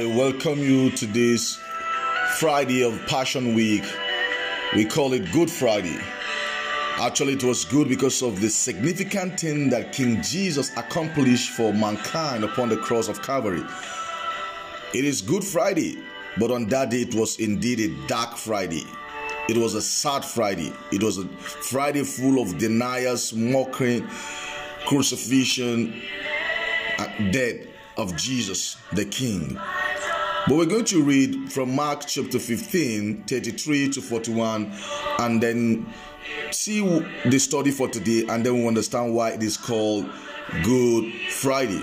I welcome you to this Friday of Passion Week. We call it Good Friday. Actually, it was good because of the significant thing that King Jesus accomplished for mankind upon the cross of Calvary. It is Good Friday, but on that day it was indeed a dark Friday. It was a sad Friday. It was a Friday full of deniers, mockery, crucifixion, death of Jesus the King. But we're going to read from Mark chapter 15, 33 to 41, and then see the study for today, and then we understand why it is called Good Friday.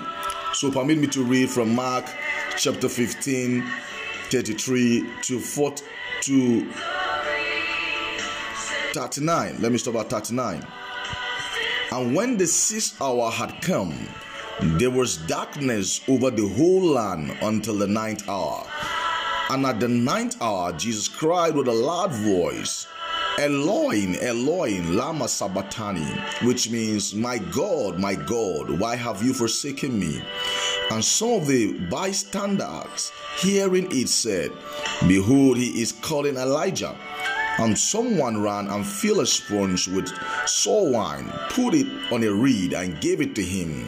So permit me to read from Mark chapter 15, 33 to 40 to 39. Let me stop at 39. And when the sixth hour had come, there was darkness over the whole land until the ninth hour. And at the ninth hour, Jesus cried with a loud voice, Elohim, Elohim, Lama Sabachthani, which means, My God, my God, why have you forsaken me? And some of the bystanders, hearing it, said, Behold, he is calling Elijah. And someone ran and filled a sponge with sour wine, put it on a reed, and gave it to him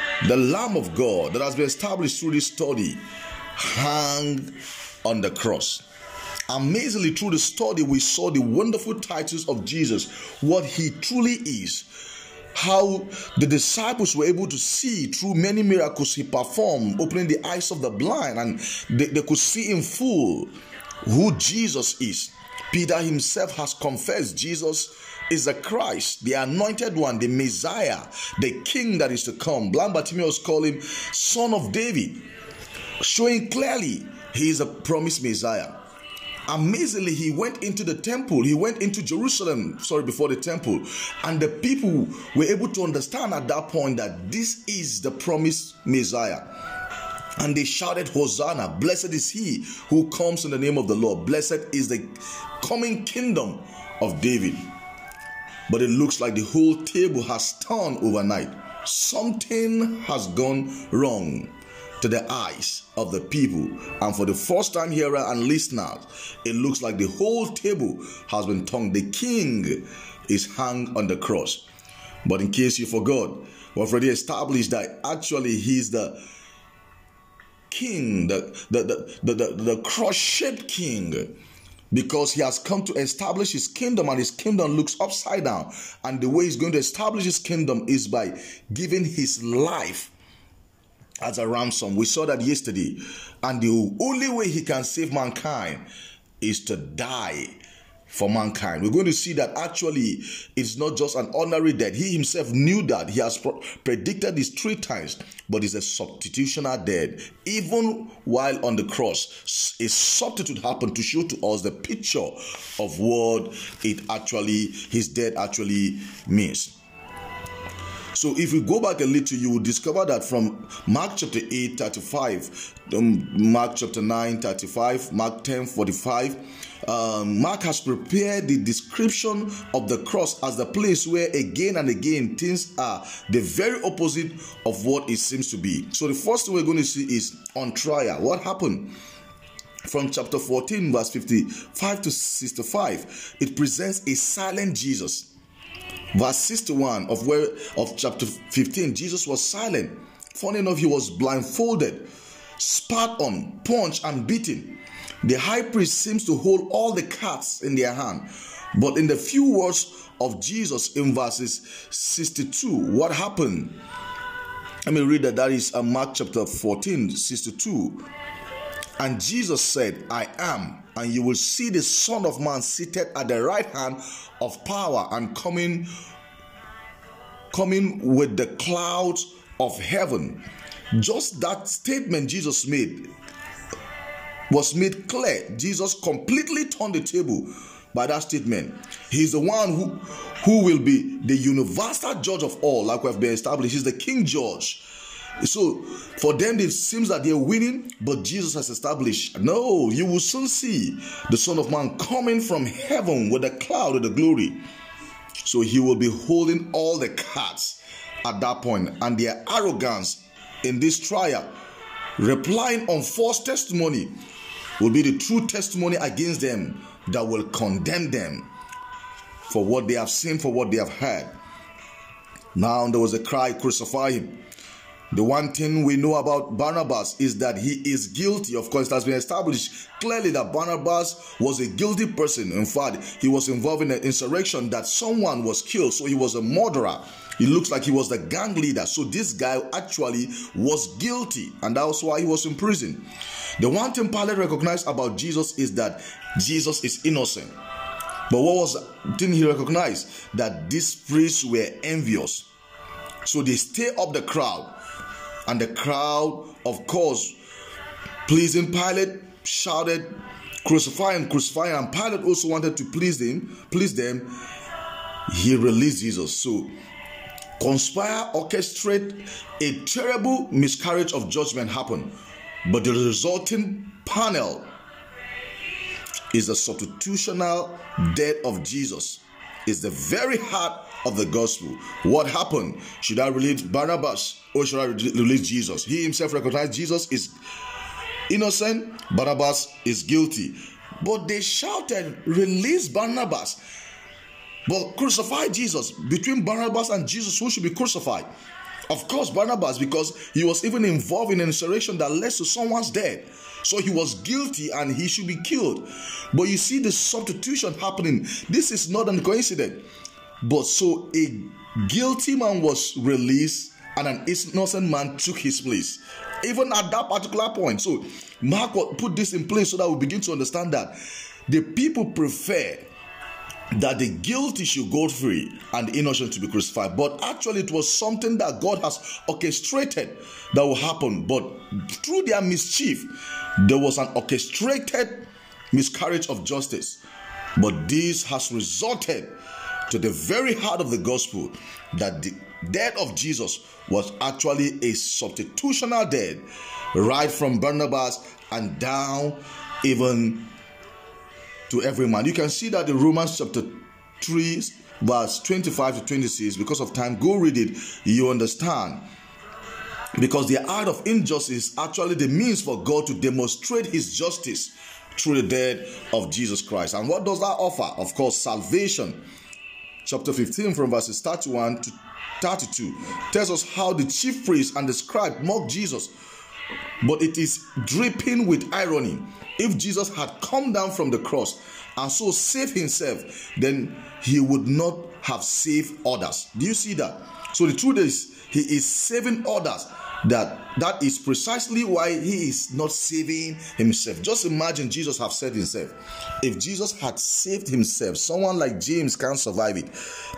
the Lamb of God that has been established through this study, hung on the cross. Amazingly, through the study, we saw the wonderful titles of Jesus, what he truly is, how the disciples were able to see through many miracles he performed, opening the eyes of the blind, and they, they could see in full who Jesus is. Peter himself has confessed Jesus is the Christ, the anointed one, the Messiah, the King that is to come. Blind Bartimaeus called him Son of David, showing clearly he is a promised Messiah. Amazingly, he went into the temple, he went into Jerusalem, sorry, before the temple, and the people were able to understand at that point that this is the promised Messiah. And they shouted, Hosanna! Blessed is he who comes in the name of the Lord. Blessed is the coming kingdom of David. But it looks like the whole table has turned overnight. Something has gone wrong to the eyes of the people. And for the first time hearer and listeners, it looks like the whole table has been turned. The king is hung on the cross. But in case you forgot, we've already established that actually he's the king, the, the, the, the, the, the cross-shaped king because he has come to establish his kingdom and his kingdom looks upside down. And the way he's going to establish his kingdom is by giving his life as a ransom. We saw that yesterday. And the only way he can save mankind is to die for mankind. We're going to see that actually it's not just an honorary death. He himself knew that. He has predicted this three times, but it's a substitutional death. Even while on the cross, a substitute happened to show to us the picture of what it actually, his death actually means. So if we go back a little, you will discover that from Mark chapter 8, 35, um, Mark chapter 9, 35, Mark 10, 45, um, Mark has prepared the description of the cross as the place where again and again things are the very opposite of what it seems to be. So the first thing we're going to see is on trial. What happened? From chapter 14, verse 55 to 65, it presents a silent Jesus verse 61 of where of chapter 15 jesus was silent. Funny enough he was blindfolded spat on punched and beaten. The high priest seems to hold all the cards in their hand. But in the few words of jesus in verses 62 what happened? Let me read that. That is uh, mark chapter 14 62 and Jesus said, I am, and you will see the Son of Man seated at the right hand of power and coming coming with the clouds of heaven. Just that statement Jesus made was made clear. Jesus completely turned the table by that statement. He's the one who, who will be the universal judge of all, like we have been established. He's the King Judge. So for them, it seems that they're winning, but Jesus has established no, you will soon see the Son of Man coming from heaven with a cloud of the glory. So he will be holding all the cards at that point, and their arrogance in this trial, replying on false testimony, will be the true testimony against them that will condemn them for what they have seen, for what they have heard. Now there was a cry, crucify him. The one thing we know about Barabbas is that he is guilty. Of course, it has been established clearly that Barabbas was a guilty person. In fact, he was involved in an insurrection that someone was killed, so he was a murderer. He looks like he was the gang leader. So this guy actually was guilty, and that's why he was in prison. The one thing Pilate recognized about Jesus is that Jesus is innocent. But what was didn't he recognize? That these priests were envious. So they stay up the crowd and the crowd, of course, pleasing Pilate, shouted, Crucify him, crucify him. And Pilate also wanted to please them, please them. He released Jesus. So conspire, orchestrate a terrible miscarriage of judgment happen. But the resulting panel is the substitutional death of Jesus. Is the very heart of the gospel. What happened? Should I release Barabbas or should I release Jesus? He himself recognized Jesus is innocent, Barabbas is guilty. But they shouted, Release Barabbas. But crucify Jesus. Between Barabbas and Jesus, who should be crucified? Of course, Barabbas, because he was even involved in an insurrection that led to someone's death. So he was guilty and he should be killed. But you see the substitution happening. This is not a coincidence. But so a guilty man was released and an innocent man took his place. Even at that particular point. So Mark put this in place so that we begin to understand that the people prefer that the guilty should go free and the innocent to be crucified. But actually, it was something that God has orchestrated that will happen. But through their mischief, there was an orchestrated miscarriage of justice. But this has resulted to the very heart of the gospel that the death of Jesus was actually a substitutional death, right from Barabbas and down even to every man. You can see that in Romans chapter 3, verse 25 to 26. Because of time, go read it, you understand. Because the art of injustice is actually the means for God to demonstrate his justice through the death of Jesus Christ. And what does that offer? Of course, salvation chapter 15 from verses 31 to 32 tells us how the chief priest and the scribe mocked Jesus. But it is dripping with irony. If Jesus had come down from the cross and so saved himself, then he would not have saved others. Do you see that? So the truth is, he is saving others that that is precisely why he is not saving himself. Just imagine jesus have said himself. If jesus had saved himself someone like james can't survive it.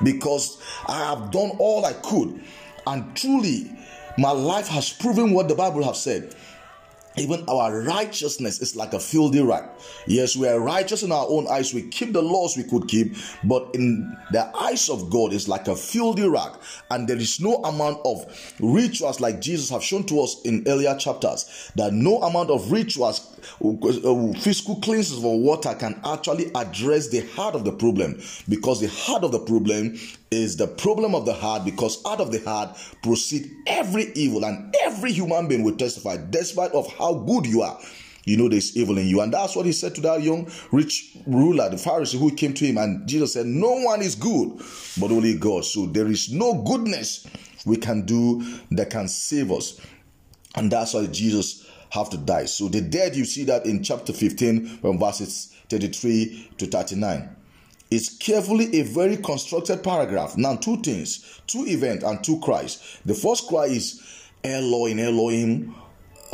Because i have done all i could and truly my life has proven what the bible have said even our righteousness is like a filthy rag. Yes, we are righteous in our own eyes. We keep the laws we could keep, but in the eyes of God, it's like a filthy rag. And there is no amount of rituals like Jesus have shown to us in earlier chapters that no amount of rituals, Uh, uh, physical cleanses of water can actually address the heart of the problem. Because the heart of the problem is the problem of the heart because out of the heart proceed every evil and every human being will testify despite of how good you are. You know there's evil in you. And that's what he said to that young rich ruler the pharisee who came to him and jesus said no one is good but only god. So there is no goodness we can do that can save us. And that's why jesus have to die so the dead you see that in chapter 15 from verses 33 to 39 is carefully a very constructed paragraph. Now, two things, two events, and two cries. The first cry is Elohim, Elohim,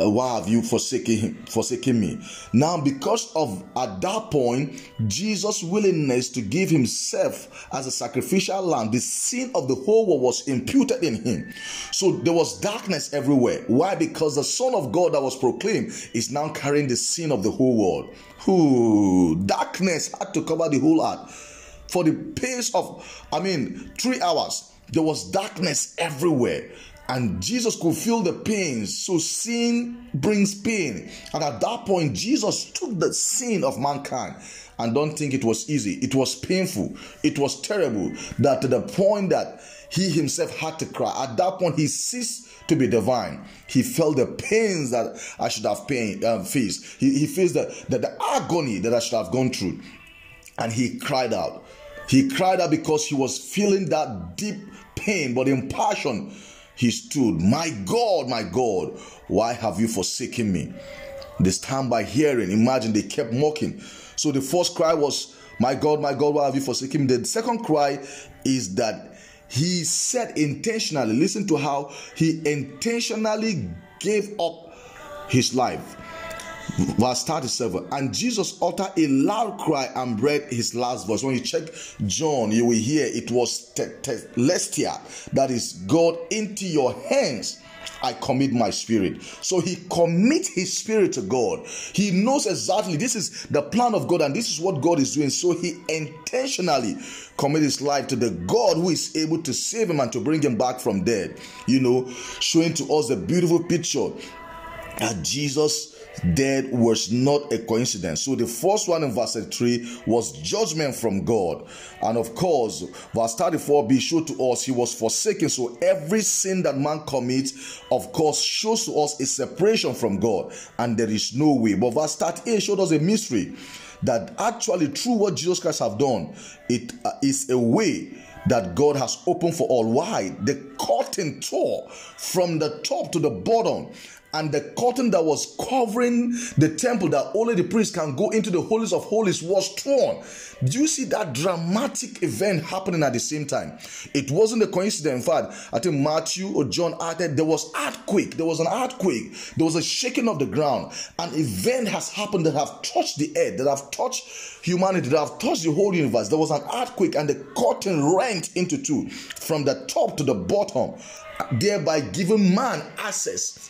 why have you forsaken him, forsaken me? Now because of at that point jesus willingness to give himself as a sacrificial lamb the sin of the whole world was imputed in him. So there was darkness everywhere. Why? Because the son of god that was proclaimed is now carrying the sin of the whole world. Who darkness had to cover the whole earth. For the pace of i mean three hours there was darkness everywhere and Jesus could feel the pains. So sin brings pain. And at that point, Jesus took the sin of mankind. And don't think it was easy. It was painful. It was terrible. That to the point that he himself had to cry. At that point, he ceased to be divine. He felt the pains that I should have pain, uh, faced. He, he faced the, the, the agony that I should have gone through. And he cried out. He cried out because he was feeling that deep pain, but in passion he stood, My God, my God, why have you forsaken me? They stand by hearing. Imagine they kept mocking. So the first cry was, My God, my God, why have you forsaken me? The second cry is that he said intentionally, listen to how he intentionally gave up his life. Verse 37 And Jesus uttered a loud cry and read his last verse. When you check John, you will hear it was tetelestai, that is, God, into your hands. I commit my spirit. So he commits his spirit to God. He knows exactly this is the plan of God and this is what God is doing. So he intentionally commit his life to the God who is able to save him and to bring him back from dead. You know, showing to us the beautiful picture that Jesus death was not a coincidence. So the first one in verse 3 was judgment from God. And of course, verse 34 be sure to us he was forsaken. So every sin that man commits, of course, shows to us a separation from God. And there is no way. But verse 38 showed us a mystery that actually through what Jesus Christ have done, it uh, is a way that God has opened for all. Why? The curtain tore from the top to the bottom and the curtain that was covering the temple that only the priest can go into the holies of holies was torn. Do you see that dramatic event happening at the same time? It wasn't a coincidence. In fact, I think Matthew or John added there was earthquake. There was an earthquake. There was a shaking of the ground. An event has happened that have touched the earth, that have touched humanity, that have touched the whole universe. There was an earthquake, and the curtain rent into two from the top to the bottom, thereby giving man access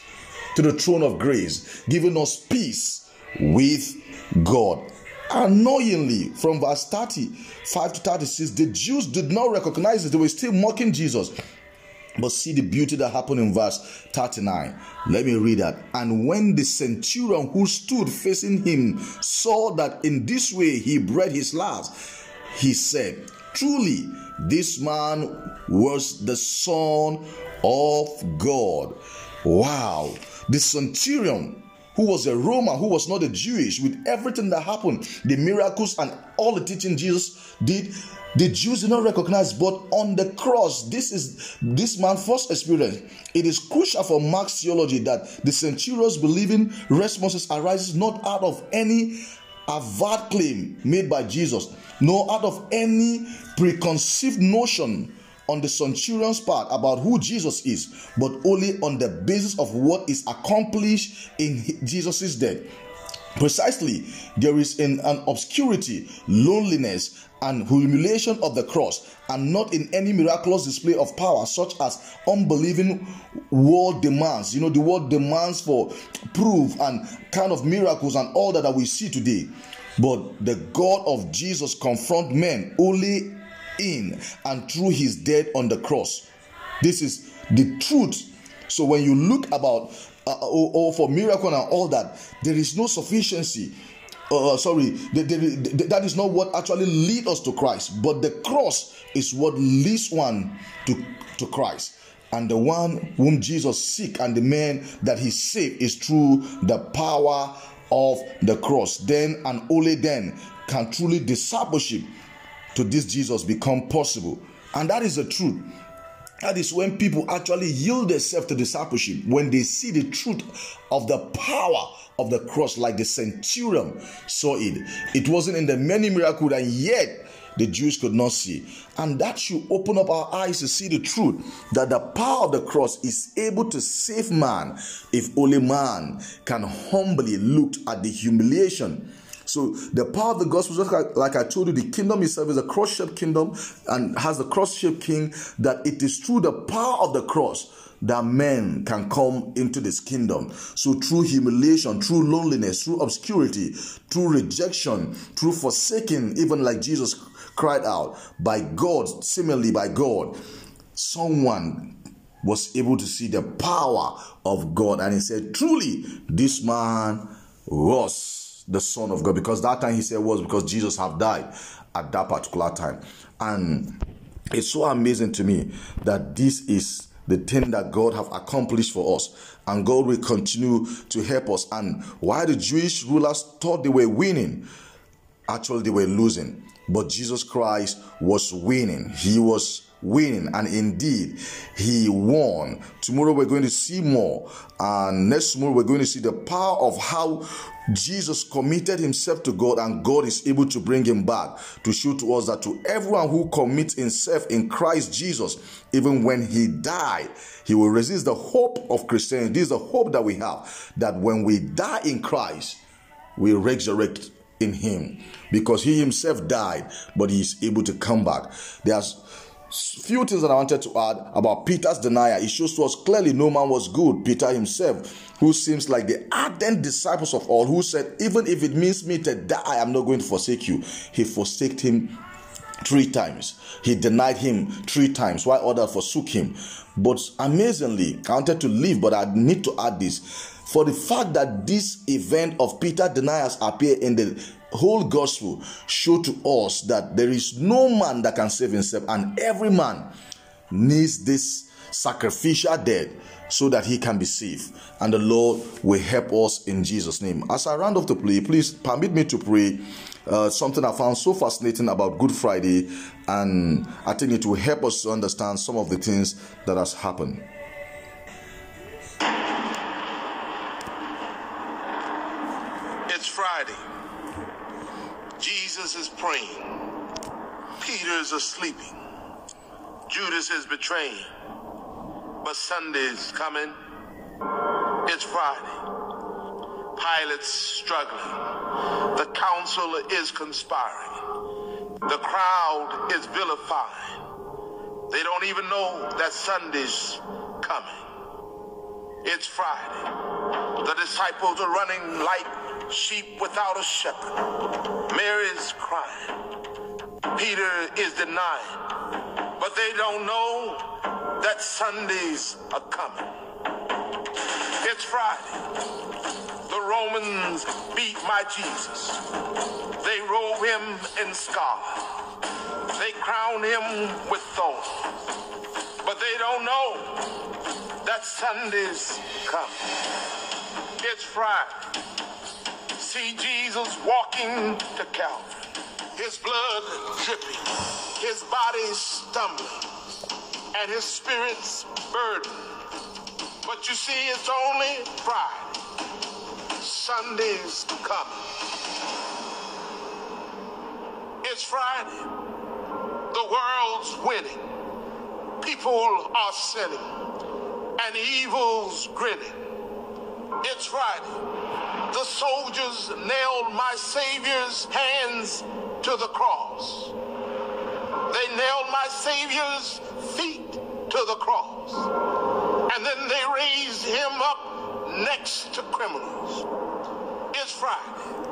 to the throne of grace, giving us peace with God. Annoyingly, from verse 35 to 36, the Jews did not recognize it. They were still mocking Jesus. But see the beauty that happened in verse 39. Let me read that. And when the centurion who stood facing him saw that in this way he bred his last, he said, Truly, this man was the Son of God. Wow. The centurion, who was a Roman, who was not a Jewish, with everything that happened, the miracles and all the teaching Jesus did, the Jews did not recognize. But on the cross, this is this man's first experience. It is crucial for Mark's theology that the centurion's believing responses arises not out of any avowed claim made by Jesus, nor out of any preconceived notion on the centurion's part about who Jesus is, but only on the basis of what is accomplished in Jesus' death. Precisely, there is in an obscurity, loneliness, and humiliation of the cross, and not in any miraculous display of power, such as unbelieving world demands. You know, the world demands for proof and kind of miracles and all that, that we see today. But the God of Jesus confront men only in and through his death on the cross. This is the truth. So when you look about uh, or, or, for miracle and all that, there is no sufficiency. Uh, uh sorry, the, the, the, that is not what actually lead us to Christ, but the cross is what leads one to, to Christ. And the one whom Jesus seek and the man that he saved is through the power of the cross. Then and only then can truly discipleship to this Jesus become possible. And that is the truth. That is when people actually yield themselves to discipleship, when they see the truth of the power of the cross, like the centurion saw it. It wasn't in the many miracles, and yet the Jews could not see. And that should open up our eyes to see the truth that the power of the cross is able to save man if only man can humbly look at the humiliation so the power of the gospel, just like, like I told you, the kingdom itself is a cross-shaped kingdom and has a cross-shaped king. That it is through the power of the cross that men can come into this kingdom. So through humiliation, through loneliness, through obscurity, through rejection, through forsaking, even like Jesus cried out, by God, similarly by God, someone was able to see the power of God. And he said, truly, this man was the son of God. Because that time he said was because Jesus have died at that particular time. And it's so amazing to me that this is the thing that God have accomplished for us. And God will continue to help us. And while the Jewish rulers thought they were winning, actually they were losing. But Jesus Christ was winning. He was winning. And indeed he won. Tomorrow we're going to see more. And next tomorrow we're going to see the power of how jesus committed himself to god and god is able to bring him back to show to us that to everyone who commits himself in christ jesus even when he died he will resist the hope of christianity. This is the hope that we have that when we die in christ we resurrect in him. Because he himself died but he is able to come back. There's few things that I wanted to add about Peter's denial. It shows to us clearly no man was good. Peter himself, who seems like the ardent disciples of all, who said, Even if it means me to die, I am not going to forsake you. He forsaked him three times. He denied him three times while others forsook him. But amazingly, I wanted to leave, but I need to add this. For the fact that this event of Peter denials appear in the whole gospel show to us that there is no man that can save himself and every man needs this sacrificial death so that he can be saved. And the lord will help us in jesus name. As i round off the play please permit me to pray uh, something i found so fascinating about good friday and i think it will help us to understand some of the things that has happened Jesus is praying. Peter is asleep. Judas is betraying. But Sunday's coming. It's Friday. Pilate's struggling. The council is conspiring. The crowd is vilifying. They don't even know that Sunday's coming. It's Friday. The disciples are running like sheep without a shepherd. Mary's crying. Peter is denying. But they don't know that Sundays are coming. It's Friday. The Romans beat my Jesus. They robe him in scarlet. They crown him with thorns. But they don't know that Sunday's coming. It's Friday see Jesus walking to Calvary, his blood dripping, his body stumbling, and his spirit's burdened. But you see, it's only Friday. Sunday's coming. It's Friday. The world's winning. People are sinning. And evil's grinning. It's Friday the soldiers nailed my Savior's hands to the cross. They nailed my Savior's feet to the cross. And then they raised him up next to criminals. It's Friday.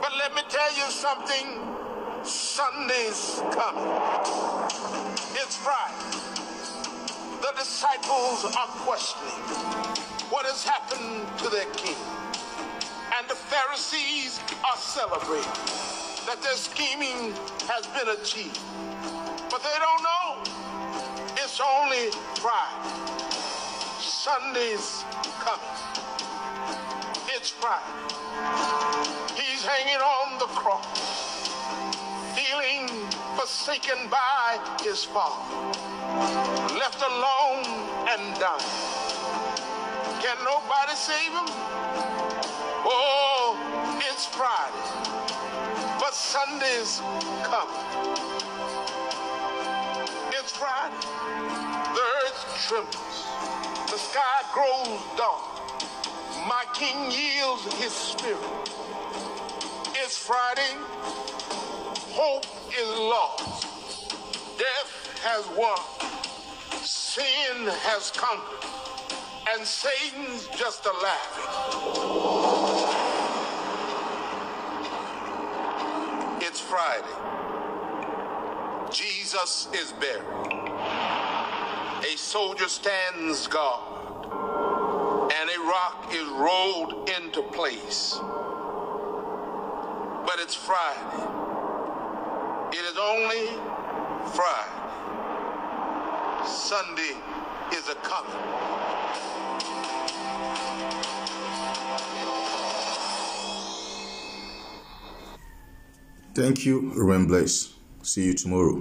But let me tell you something. Sunday's coming. It's Friday. The disciples are questioning what has happened to their king the Pharisees are celebrating that their scheming has been achieved. But they don't know it's only Friday. Sunday's coming. It's Friday. He's hanging on the cross, feeling forsaken by his father, left alone and dying. Can nobody save him? Oh, it's Friday. but Sunday's coming. It's Friday. The earth trembles. The sky grows dark. My King yields his spirit. It's Friday. Hope is lost. Death has won. Sin has conquered. And Satan's just a laughing. It's Friday. Jesus is buried. A soldier stands guard, and a rock is rolled into place. But it's Friday. It is only Friday. Sunday is a coming. Thank you, Remain blessed. See you tomorrow.